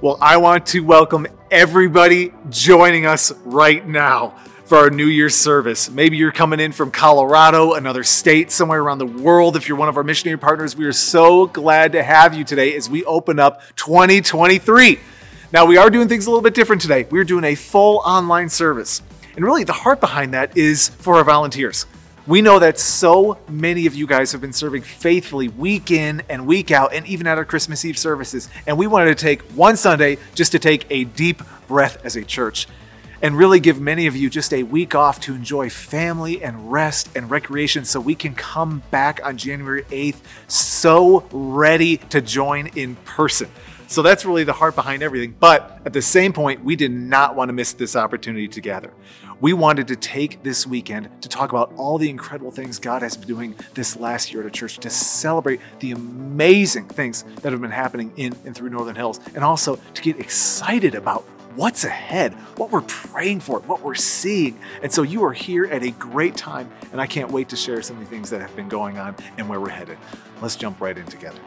Well, I want to welcome everybody joining us right now for our New Year's service. Maybe you're coming in from Colorado, another state, somewhere around the world. If you're one of our missionary partners, we are so glad to have you today as we open up 2023. Now, we are doing things a little bit different today. We're doing a full online service. And really, the heart behind that is for our volunteers. We know that so many of you guys have been serving faithfully week in and week out, and even at our Christmas Eve services. And we wanted to take one Sunday just to take a deep breath as a church and really give many of you just a week off to enjoy family and rest and recreation so we can come back on January 8th so ready to join in person. So that's really the heart behind everything. But at the same point, we did not want to miss this opportunity to gather. We wanted to take this weekend to talk about all the incredible things God has been doing this last year at a church, to celebrate the amazing things that have been happening in and through Northern Hills, and also to get excited about what's ahead, what we're praying for, what we're seeing. And so you are here at a great time, and I can't wait to share some of the things that have been going on and where we're headed. Let's jump right in together.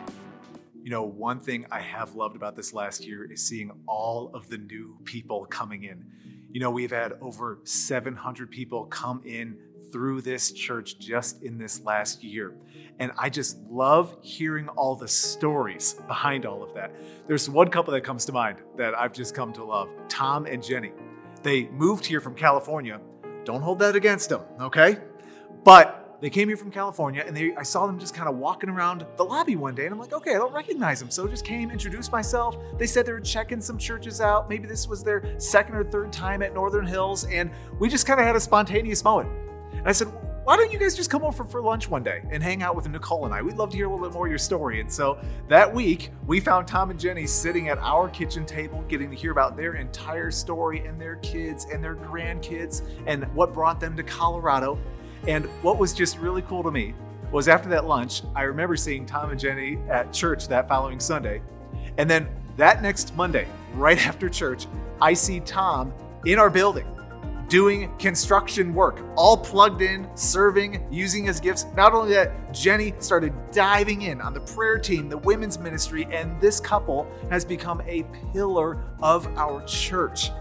You know, one thing I have loved about this last year is seeing all of the new people coming in. You know, we've had over 700 people come in through this church just in this last year. And I just love hearing all the stories behind all of that. There's one couple that comes to mind that I've just come to love Tom and Jenny. They moved here from California. Don't hold that against them, okay? But they came here from California and they I saw them just kind of walking around the lobby one day and I'm like, okay, I don't recognize them. So just came, introduced myself. They said they were checking some churches out. Maybe this was their second or third time at Northern Hills. And we just kind of had a spontaneous moment. And I said, why don't you guys just come over for lunch one day and hang out with Nicole and I? We'd love to hear a little bit more of your story. And so that week, we found Tom and Jenny sitting at our kitchen table, getting to hear about their entire story and their kids and their grandkids and what brought them to Colorado. And what was just really cool to me was after that lunch, I remember seeing Tom and Jenny at church that following Sunday. And then that next Monday, right after church, I see Tom in our building doing construction work, all plugged in, serving, using his gifts. Not only that, Jenny started diving in on the prayer team, the women's ministry, and this couple has become a pillar of our church.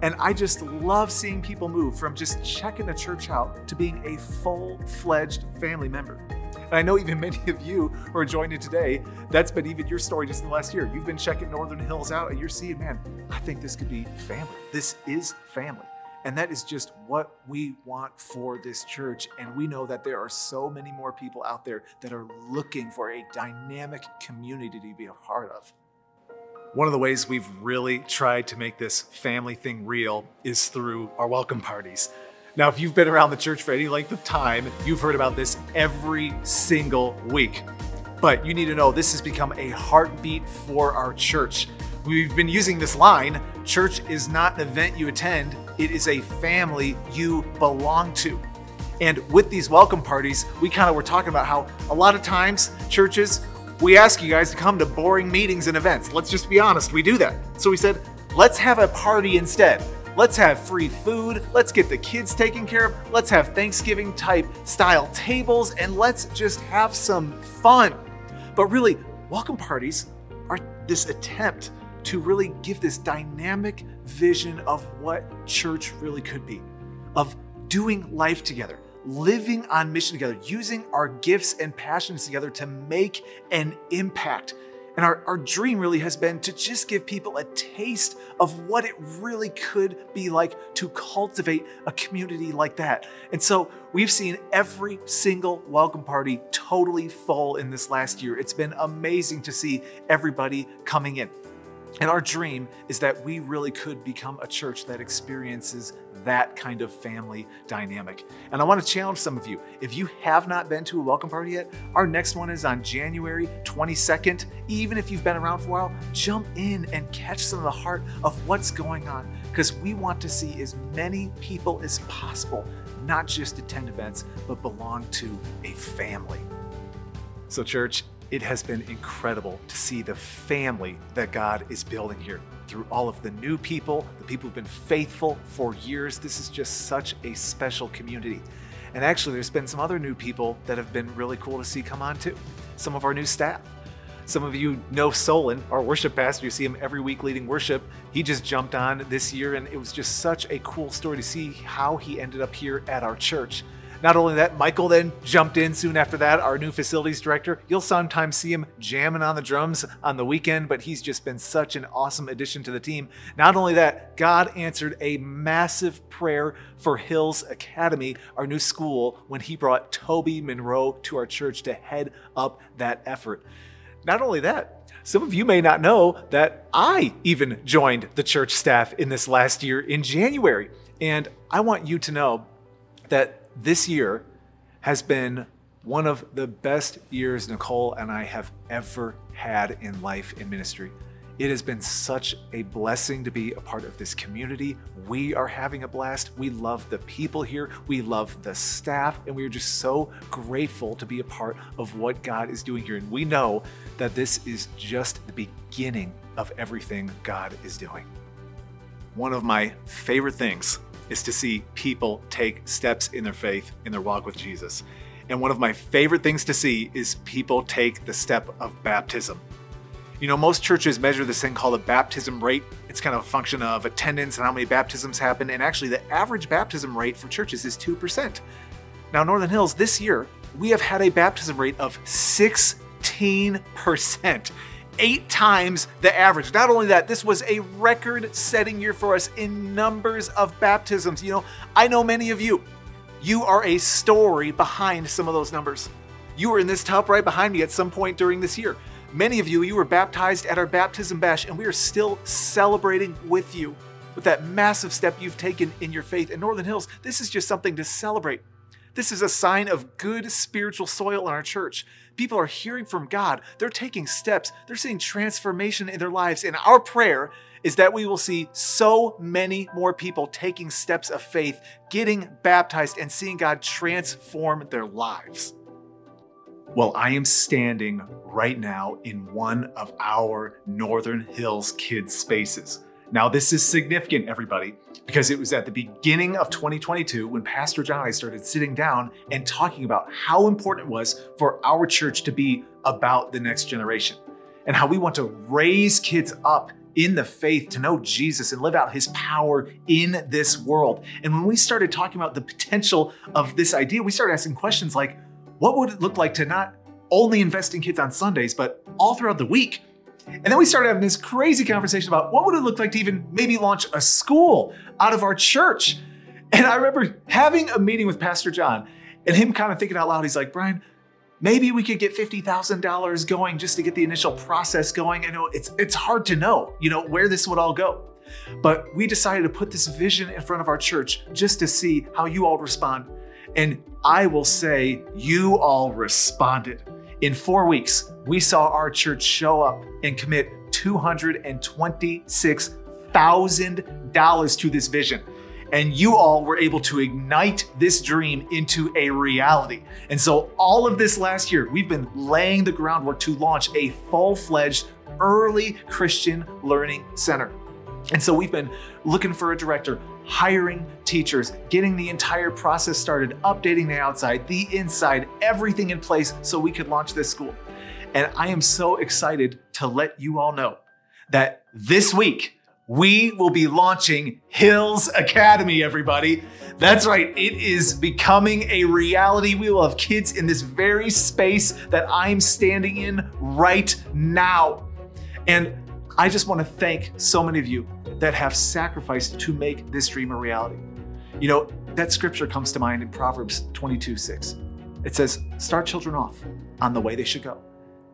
And I just love seeing people move from just checking the church out to being a full fledged family member. And I know even many of you who are joining today, that's been even your story just in the last year. You've been checking Northern Hills out and you're seeing, man, I think this could be family. This is family. And that is just what we want for this church. And we know that there are so many more people out there that are looking for a dynamic community to be a part of. One of the ways we've really tried to make this family thing real is through our welcome parties. Now, if you've been around the church for any length of time, you've heard about this every single week. But you need to know this has become a heartbeat for our church. We've been using this line church is not an event you attend, it is a family you belong to. And with these welcome parties, we kind of were talking about how a lot of times churches, we ask you guys to come to boring meetings and events. Let's just be honest, we do that. So we said, let's have a party instead. Let's have free food. Let's get the kids taken care of. Let's have Thanksgiving type style tables and let's just have some fun. But really, welcome parties are this attempt to really give this dynamic vision of what church really could be, of doing life together, living on mission together, using our gifts and passions together to make an impact. And our, our dream really has been to just give people a taste of what it really could be like to cultivate a community like that. And so we've seen every single welcome party totally full in this last year. It's been amazing to see everybody coming in. And our dream is that we really could become a church that experiences that kind of family dynamic. And I want to challenge some of you. If you have not been to a welcome party yet, our next one is on January 22nd. Even if you've been around for a while, jump in and catch some of the heart of what's going on because we want to see as many people as possible not just attend events, but belong to a family. So, church, it has been incredible to see the family that God is building here through all of the new people, the people who've been faithful for years. This is just such a special community. And actually, there's been some other new people that have been really cool to see come on too. Some of our new staff. Some of you know Solon, our worship pastor. You see him every week leading worship. He just jumped on this year, and it was just such a cool story to see how he ended up here at our church. Not only that, Michael then jumped in soon after that, our new facilities director. You'll sometimes see him jamming on the drums on the weekend, but he's just been such an awesome addition to the team. Not only that, God answered a massive prayer for Hills Academy, our new school, when he brought Toby Monroe to our church to head up that effort. Not only that, some of you may not know that I even joined the church staff in this last year in January. And I want you to know that this year has been one of the best years Nicole and I have ever had in life in ministry. It has been such a blessing to be a part of this community. We are having a blast. We love the people here. We love the staff, and we are just so grateful to be a part of what God is doing here. And we know that this is just the beginning of everything God is doing. One of my favorite things is to see people take steps in their faith, in their walk with Jesus. And one of my favorite things to see is people take the step of baptism. You know, most churches measure this thing called a baptism rate. It's kind of a function of attendance and how many baptisms happen. And actually, the average baptism rate for churches is 2%. Now, Northern Hills, this year, we have had a baptism rate of 16% eight times the average. Not only that, this was a record setting year for us in numbers of baptisms. You know, I know many of you, you are a story behind some of those numbers. You were in this top right behind me at some point during this year. Many of you, you were baptized at our baptism bash, and we are still celebrating with you with that massive step you've taken in your faith. In Northern Hills, this is just something to celebrate. This is a sign of good spiritual soil in our church. People are hearing from God. They're taking steps. They're seeing transformation in their lives. And our prayer is that we will see so many more people taking steps of faith, getting baptized, and seeing God transform their lives. Well, I am standing right now in one of our Northern Hills kids' spaces. Now, this is significant, everybody, because it was at the beginning of 2022 when Pastor John and I started sitting down and talking about how important it was for our church to be about the next generation and how we want to raise kids up in the faith to know Jesus and live out his power in this world. And when we started talking about the potential of this idea, we started asking questions like, what would it look like to not only invest in kids on Sundays, but all throughout the week? And then we started having this crazy conversation about what would it look like to even maybe launch a school out of our church. And I remember having a meeting with Pastor John and him kind of thinking out loud. He's like, Brian, maybe we could get $50,000 going just to get the initial process going. I know it's, it's hard to know, you know, where this would all go. But we decided to put this vision in front of our church just to see how you all respond. And I will say, you all responded. In four weeks, we saw our church show up and commit $226,000 to this vision. And you all were able to ignite this dream into a reality. And so, all of this last year, we've been laying the groundwork to launch a full fledged early Christian learning center. And so, we've been looking for a director, hiring teachers, getting the entire process started, updating the outside, the inside, everything in place so we could launch this school. And I am so excited to let you all know that this week, we will be launching Hills Academy, everybody. That's right, it is becoming a reality. We will have kids in this very space that I'm standing in right now. And I just want to thank so many of you that have sacrificed to make this dream a reality. You know, that scripture comes to mind in Proverbs 22 6. It says, Start children off on the way they should go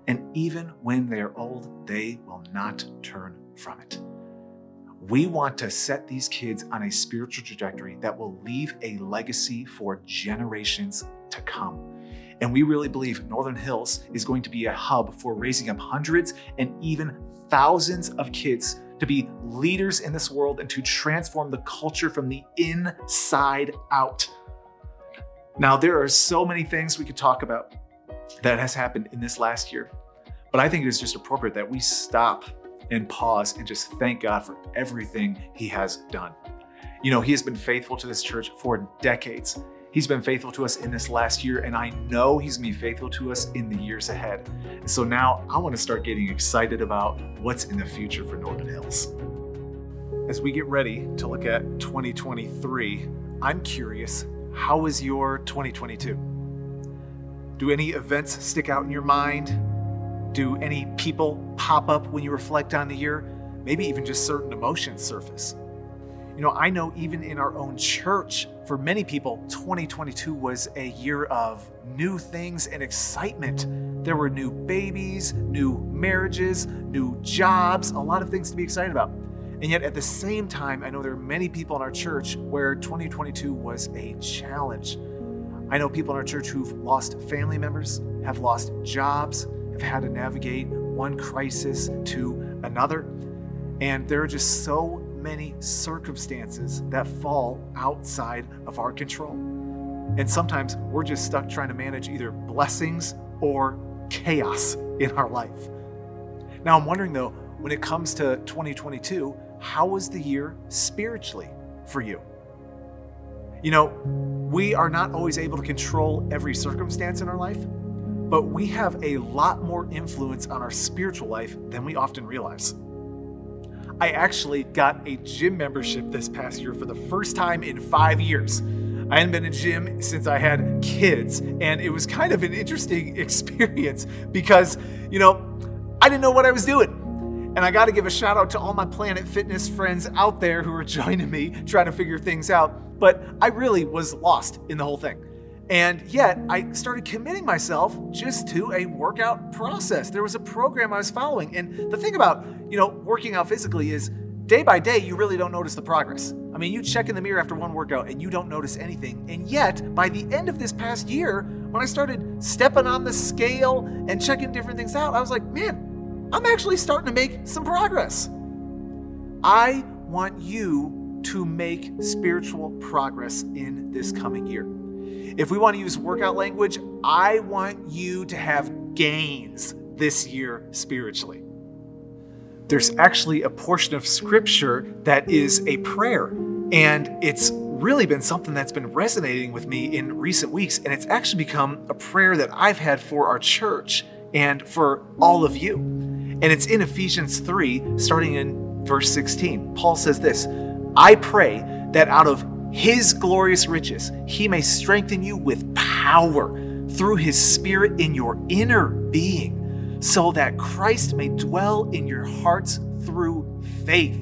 and even when they are old, they will not turn from it. We want to set these kids on a spiritual trajectory that will leave a legacy for generations to come. And we really believe Northern Hills is going to be a hub for raising up hundreds and even thousands of kids to be leaders in this world and to transform the culture from the inside out. Now, there are so many things we could talk about that has happened in this last year. But I think it is just appropriate that we stop and pause and just thank God for everything He has done. You know, He has been faithful to this church for decades. He's been faithful to us in this last year, and I know He's gonna be faithful to us in the years ahead. So now I wanna start getting excited about what's in the future for Northern Hills. As we get ready to look at 2023, I'm curious how is your 2022? Do any events stick out in your mind? Do any people pop up when you reflect on the year? Maybe even just certain emotions surface. You know, I know even in our own church, for many people, 2022 was a year of new things and excitement. There were new babies, new marriages, new jobs, a lot of things to be excited about. And yet, at the same time, I know there are many people in our church where 2022 was a challenge. I know people in our church who've lost family members, have lost jobs, have had to navigate one crisis to another. And there are just so many circumstances that fall outside of our control. And sometimes we're just stuck trying to manage either blessings or chaos in our life. Now, I'm wondering though, when it comes to 2022, how was the year spiritually for you? You know, we are not always able to control every circumstance in our life, but we have a lot more influence on our spiritual life than we often realize. I actually got a gym membership this past year for the first time in five years. I hadn't been in a gym since I had kids, and it was kind of an interesting experience because, you know, I didn't know what I was doing. And I got to give a shout out to all my Planet Fitness friends out there who are joining me trying to figure things out. But I really was lost in the whole thing. And yet, I started committing myself just to a workout process. There was a program I was following. And the thing about, you know, working out physically is day by day, you really don't notice the progress. I mean, you check in the mirror after one workout and you don't notice anything. And yet, by the end of this past year, when I started stepping on the scale and checking different things out, I was like, man, I'm actually starting to make some progress. I want you to make spiritual progress in this coming year. If we want to use workout language, I want you to have gains this year spiritually. There's actually a portion of scripture that is a prayer, and it's really been something that's been resonating with me in recent weeks, and it's actually become a prayer that I've had for our church and for all of you. And it's in Ephesians 3, starting in verse 16. Paul says this I pray that out of his glorious riches, he may strengthen you with power through his spirit in your inner being, so that Christ may dwell in your hearts through faith.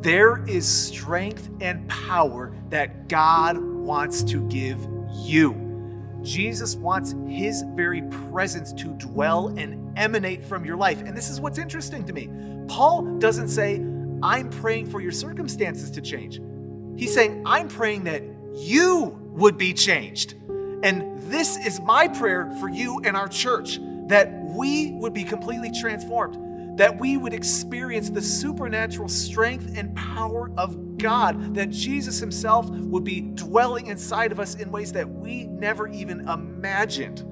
There is strength and power that God wants to give you. Jesus wants his very presence to dwell and emanate from your life. And this is what's interesting to me. Paul doesn't say, I'm praying for your circumstances to change. He's saying, I'm praying that you would be changed. And this is my prayer for you and our church that we would be completely transformed, that we would experience the supernatural strength and power of God, that Jesus Himself would be dwelling inside of us in ways that we never even imagined.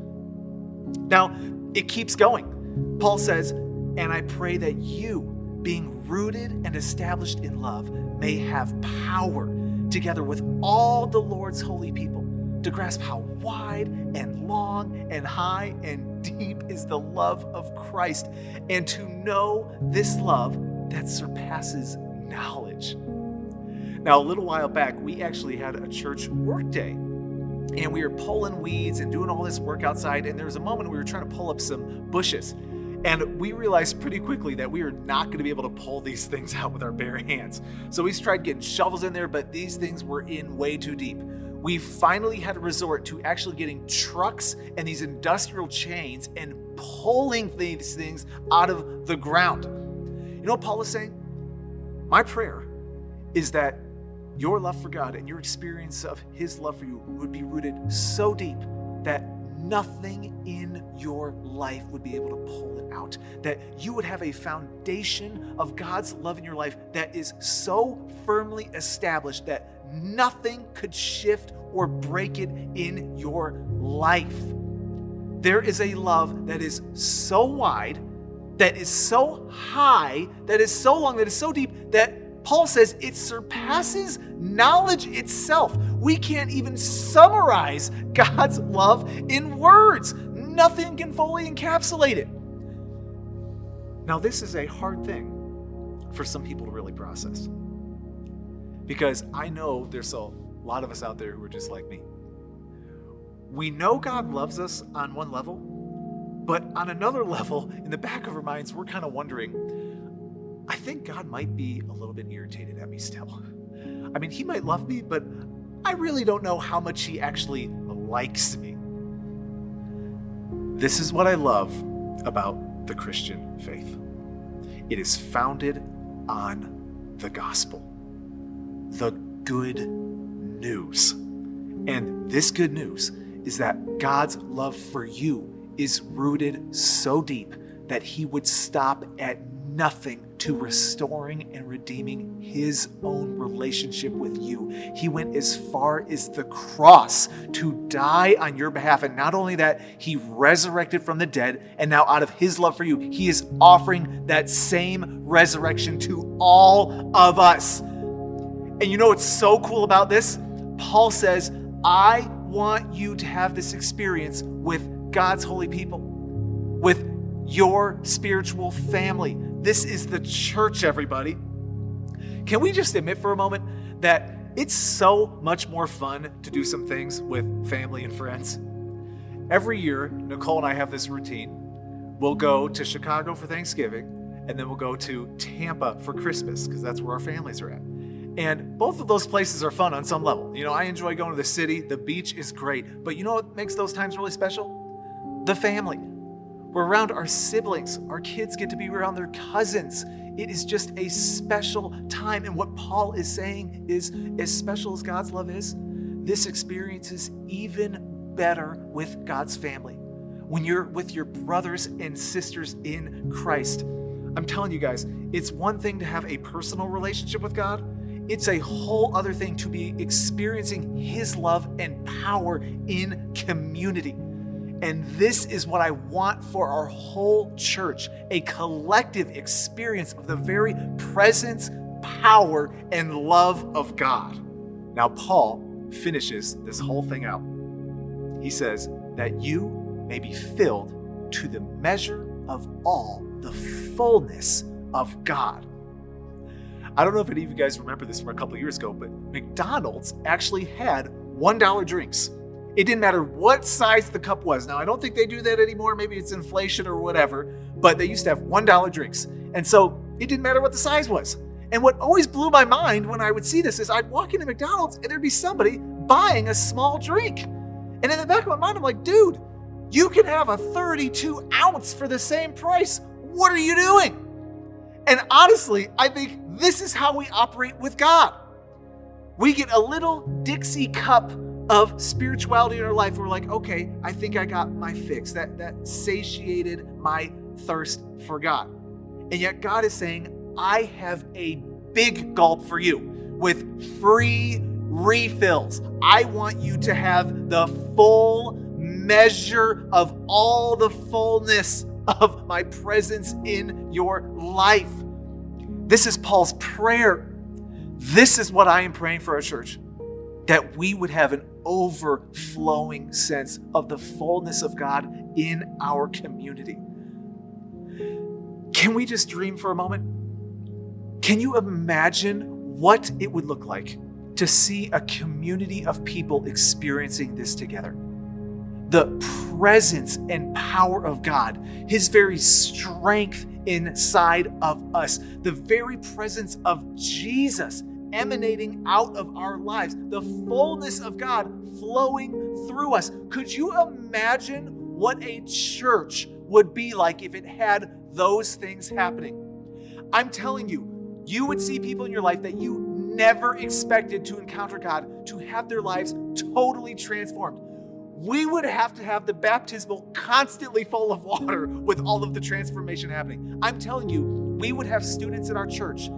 Now, it keeps going. Paul says, And I pray that you, being rooted and established in love, may have power together with all the Lord's holy people to grasp how wide and long and high and deep is the love of Christ and to know this love that surpasses knowledge. Now, a little while back, we actually had a church work day and we were pulling weeds and doing all this work outside. And there was a moment we were trying to pull up some bushes. And we realized pretty quickly that we were not going to be able to pull these things out with our bare hands. So we tried getting shovels in there, but these things were in way too deep. We finally had to resort to actually getting trucks and these industrial chains and pulling these things out of the ground. You know what Paul is saying? My prayer is that your love for God and your experience of His love for you would be rooted so deep that nothing in your life would be able to pull out. That you would have a foundation of God's love in your life that is so firmly established that nothing could shift or break it in your life. There is a love that is so wide, that is so high, that is so long, that is so deep, that Paul says it surpasses knowledge itself. We can't even summarize God's love in words. Nothing can fully encapsulate it. Now, this is a hard thing for some people to really process. Because I know there's a lot of us out there who are just like me. We know God loves us on one level, but on another level, in the back of our minds, we're kind of wondering I think God might be a little bit irritated at me still. I mean, He might love me, but I really don't know how much He actually likes me. This is what I love about the Christian faith it is founded on the gospel, the good news. And this good news is that God's love for you is rooted so deep that he would stop at nothing to restoring and redeeming his own relationship with you. He went as far as the cross to die on your behalf. And not only that, he resurrected from the dead. And now, out of his love for you, he is offering that same resurrection to all of us. And you know what's so cool about this? Paul says, I want you to have this experience with God's holy people, with your spiritual family. This is the church, everybody. Can we just admit for a moment that it's so much more fun to do some things with family and friends? Every year, Nicole and I have this routine. We'll go to Chicago for Thanksgiving, and then we'll go to Tampa for Christmas, because that's where our families are at. And both of those places are fun on some level. You know, I enjoy going to the city, the beach is great. But you know what makes those times really special? The family. We're around our siblings. Our kids get to be around their cousins. It is just a special time. And what Paul is saying is as special as God's love is, this experience is even better with God's family. When you're with your brothers and sisters in Christ, I'm telling you guys, it's one thing to have a personal relationship with God. It's a whole other thing to be experiencing His love and power in community. And this is what I want for our whole church a collective experience of the very presence, power, and love of God. Now, Paul finishes this whole thing out. He says, That you may be filled to the measure of all the fullness of God. I don't know if any of you guys remember this from a couple years ago, but McDonald's actually had $1 drinks. It didn't matter what size the cup was. Now, I don't think they do that anymore. Maybe it's inflation or whatever, but they used to have $1 drinks. And so it didn't matter what the size was. And what always blew my mind when I would see this is I'd walk into McDonald's and there'd be somebody buying a small drink. And in the back of my mind, I'm like, dude, you can have a 32 ounce for the same price. What are you doing? And honestly, I think this is how we operate with God. We get a little Dixie cup of spirituality in our life, we're like, okay, I think I got my fix. That that satiated my thirst for God. And yet God is saying, I have a big gulp for you with free refills. I want you to have the full measure of all the fullness of my presence in your life. This is Paul's prayer. This is what I am praying for our church that we would have an overflowing sense of the fullness of God in our community. Can we just dream for a moment? Can you imagine what it would look like to see a community of people experiencing this together? The presence and power of God, His very strength inside of us, the very presence of Jesus emanating out of our lives, the fullness of God flowing through us. Could you imagine what a church would be like if it had those things happening? I'm telling you, you would see people in your life that you never expected to encounter God to have their lives totally transformed. We would have to have the baptismal constantly full of water with all of the transformation happening. I'm telling you, we would have students in our church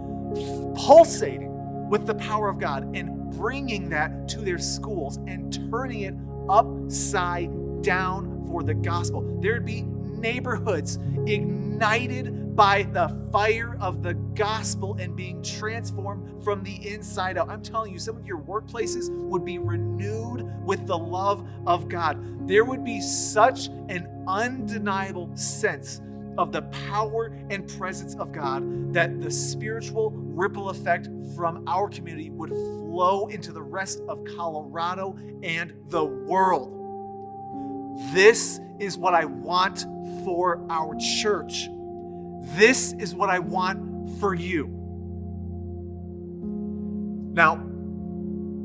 pulsating with the power of God and bringing that to their schools and turning it upside down for the gospel. There'd be neighborhoods ignited by the fire of the gospel and being transformed from the inside out. I'm telling you, some of your workplaces would be renewed with the love of God. There would be such an undeniable sense of the power and presence of God that the spiritual ripple effect from our community would flow into the rest of Colorado and the world. This is what I want for our church. This is what I want for you. Now,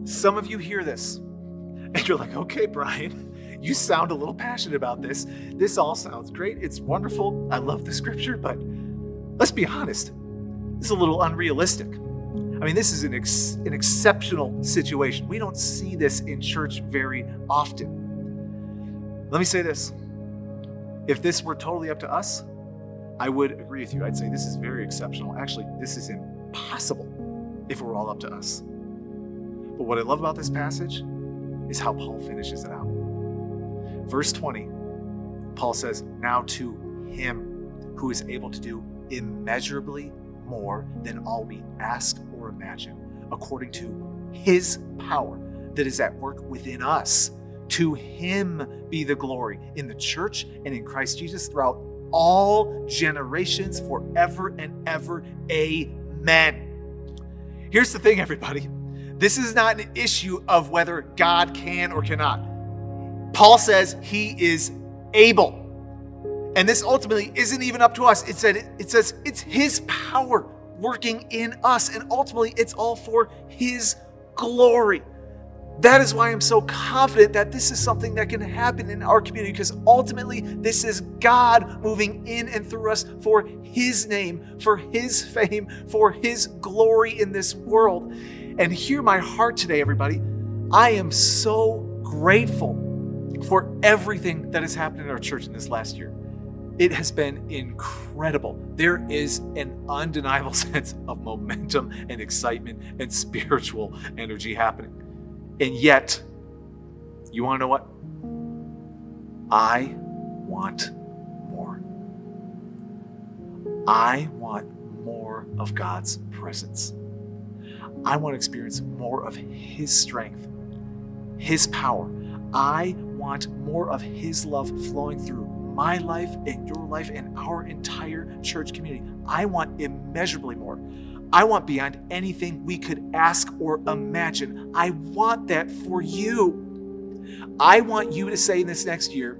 some of you hear this and you're like, okay, Brian, you sound a little passionate about this. This all sounds great. It's wonderful. I love the scripture, but let's be honest, this is a little unrealistic. I mean, this is an, ex- an exceptional situation. We don't see this in church very often. Let me say this if this were totally up to us, I would agree with you. I'd say this is very exceptional. Actually, this is impossible if it were all up to us. But what I love about this passage is how Paul finishes it out. Verse 20, Paul says, Now to him who is able to do immeasurably more than all we ask or imagine, according to his power that is at work within us. To him be the glory in the church and in Christ Jesus throughout all generations, forever and ever. Amen. Here's the thing, everybody. This is not an issue of whether God can or cannot. Paul says he is able. And this ultimately isn't even up to us. It said it says it's his power working in us and ultimately it's all for his glory. That is why I'm so confident that this is something that can happen in our community because ultimately this is God moving in and through us for His name, for His fame, for His glory in this world. And hear my heart today, everybody. I am so grateful for everything that has happened in our church in this last year. It has been incredible. There is an undeniable sense of momentum and excitement and spiritual energy happening. And yet, you want to know what? I want more. I want more of God's presence. I want to experience more of His strength, His power. I want more of His love flowing through my life and your life and our entire church community. I want immeasurably more. I want beyond anything we could ask or imagine. I want that for you. I want you to say in this next year,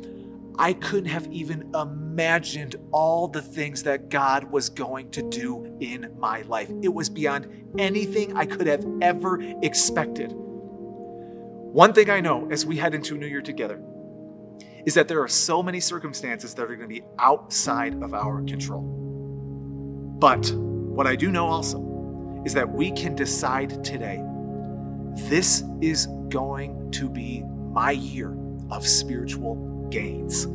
I couldn't have even imagined all the things that God was going to do in my life. It was beyond anything I could have ever expected. One thing I know as we head into a new year together is that there are so many circumstances that are going to be outside of our control. But what I do know also is that we can decide today this is going to be my year of spiritual gains.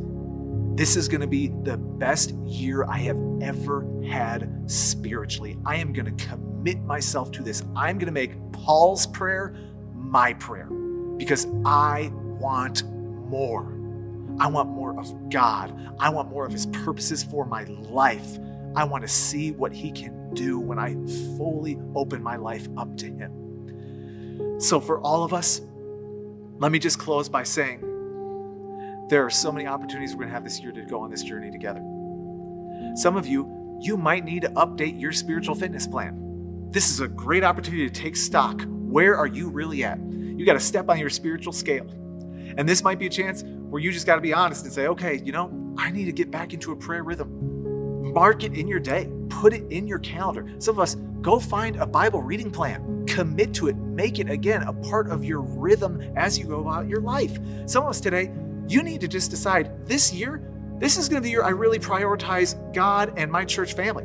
This is going to be the best year I have ever had spiritually. I am going to commit myself to this. I'm going to make Paul's prayer my prayer because I want more. I want more of God. I want more of His purposes for my life. I want to see what He can do when I fully open my life up to Him. So, for all of us, let me just close by saying there are so many opportunities we're going to have this year to go on this journey together. Some of you, you might need to update your spiritual fitness plan. This is a great opportunity to take stock. Where are you really at? You got to step on your spiritual scale. And this might be a chance where you just got to be honest and say, okay, you know, I need to get back into a prayer rhythm. Mark it in your day, put it in your calendar. Some of us, go find a Bible reading plan, commit to it, make it again a part of your rhythm as you go about your life. Some of us today, you need to just decide this year, this is going to be the year I really prioritize God and my church family.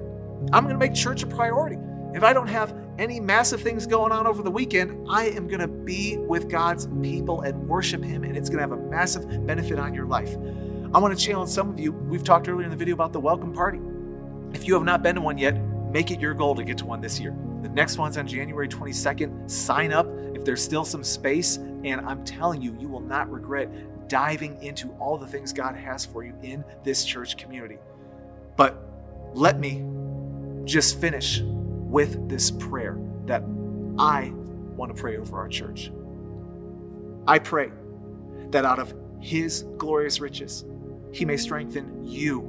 I'm going to make church a priority. If I don't have any massive things going on over the weekend, I am going to be with God's people and worship Him, and it's going to have a massive benefit on your life. I want to challenge some of you. We've talked earlier in the video about the welcome party. If you have not been to one yet, make it your goal to get to one this year. The next one's on January 22nd. Sign up if there's still some space, and I'm telling you, you will not regret diving into all the things God has for you in this church community. But let me just finish with this prayer that I want to pray over our church. I pray that out of His glorious riches, He may strengthen you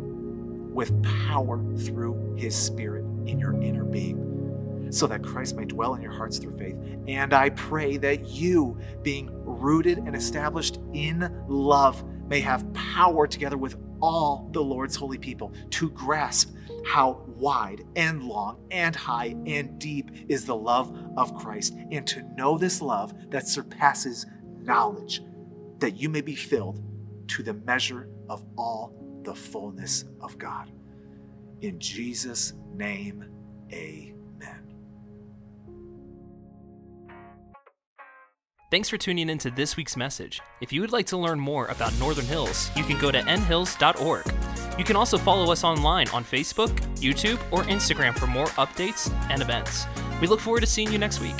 with power through His Spirit in your inner being, so that Christ may dwell in your hearts through faith. And I pray that you, being rooted and established in love, may have power together with all the Lord's holy people to grasp how wide and long and high and deep is the love of Christ, and to know this love that surpasses knowledge, that you may be filled to the measure of all the fullness of God. In Jesus' name, amen. Thanks for tuning in to this week's message. If you would like to learn more about Northern Hills, you can go to nhills.org. You can also follow us online on Facebook, YouTube, or Instagram for more updates and events. We look forward to seeing you next week.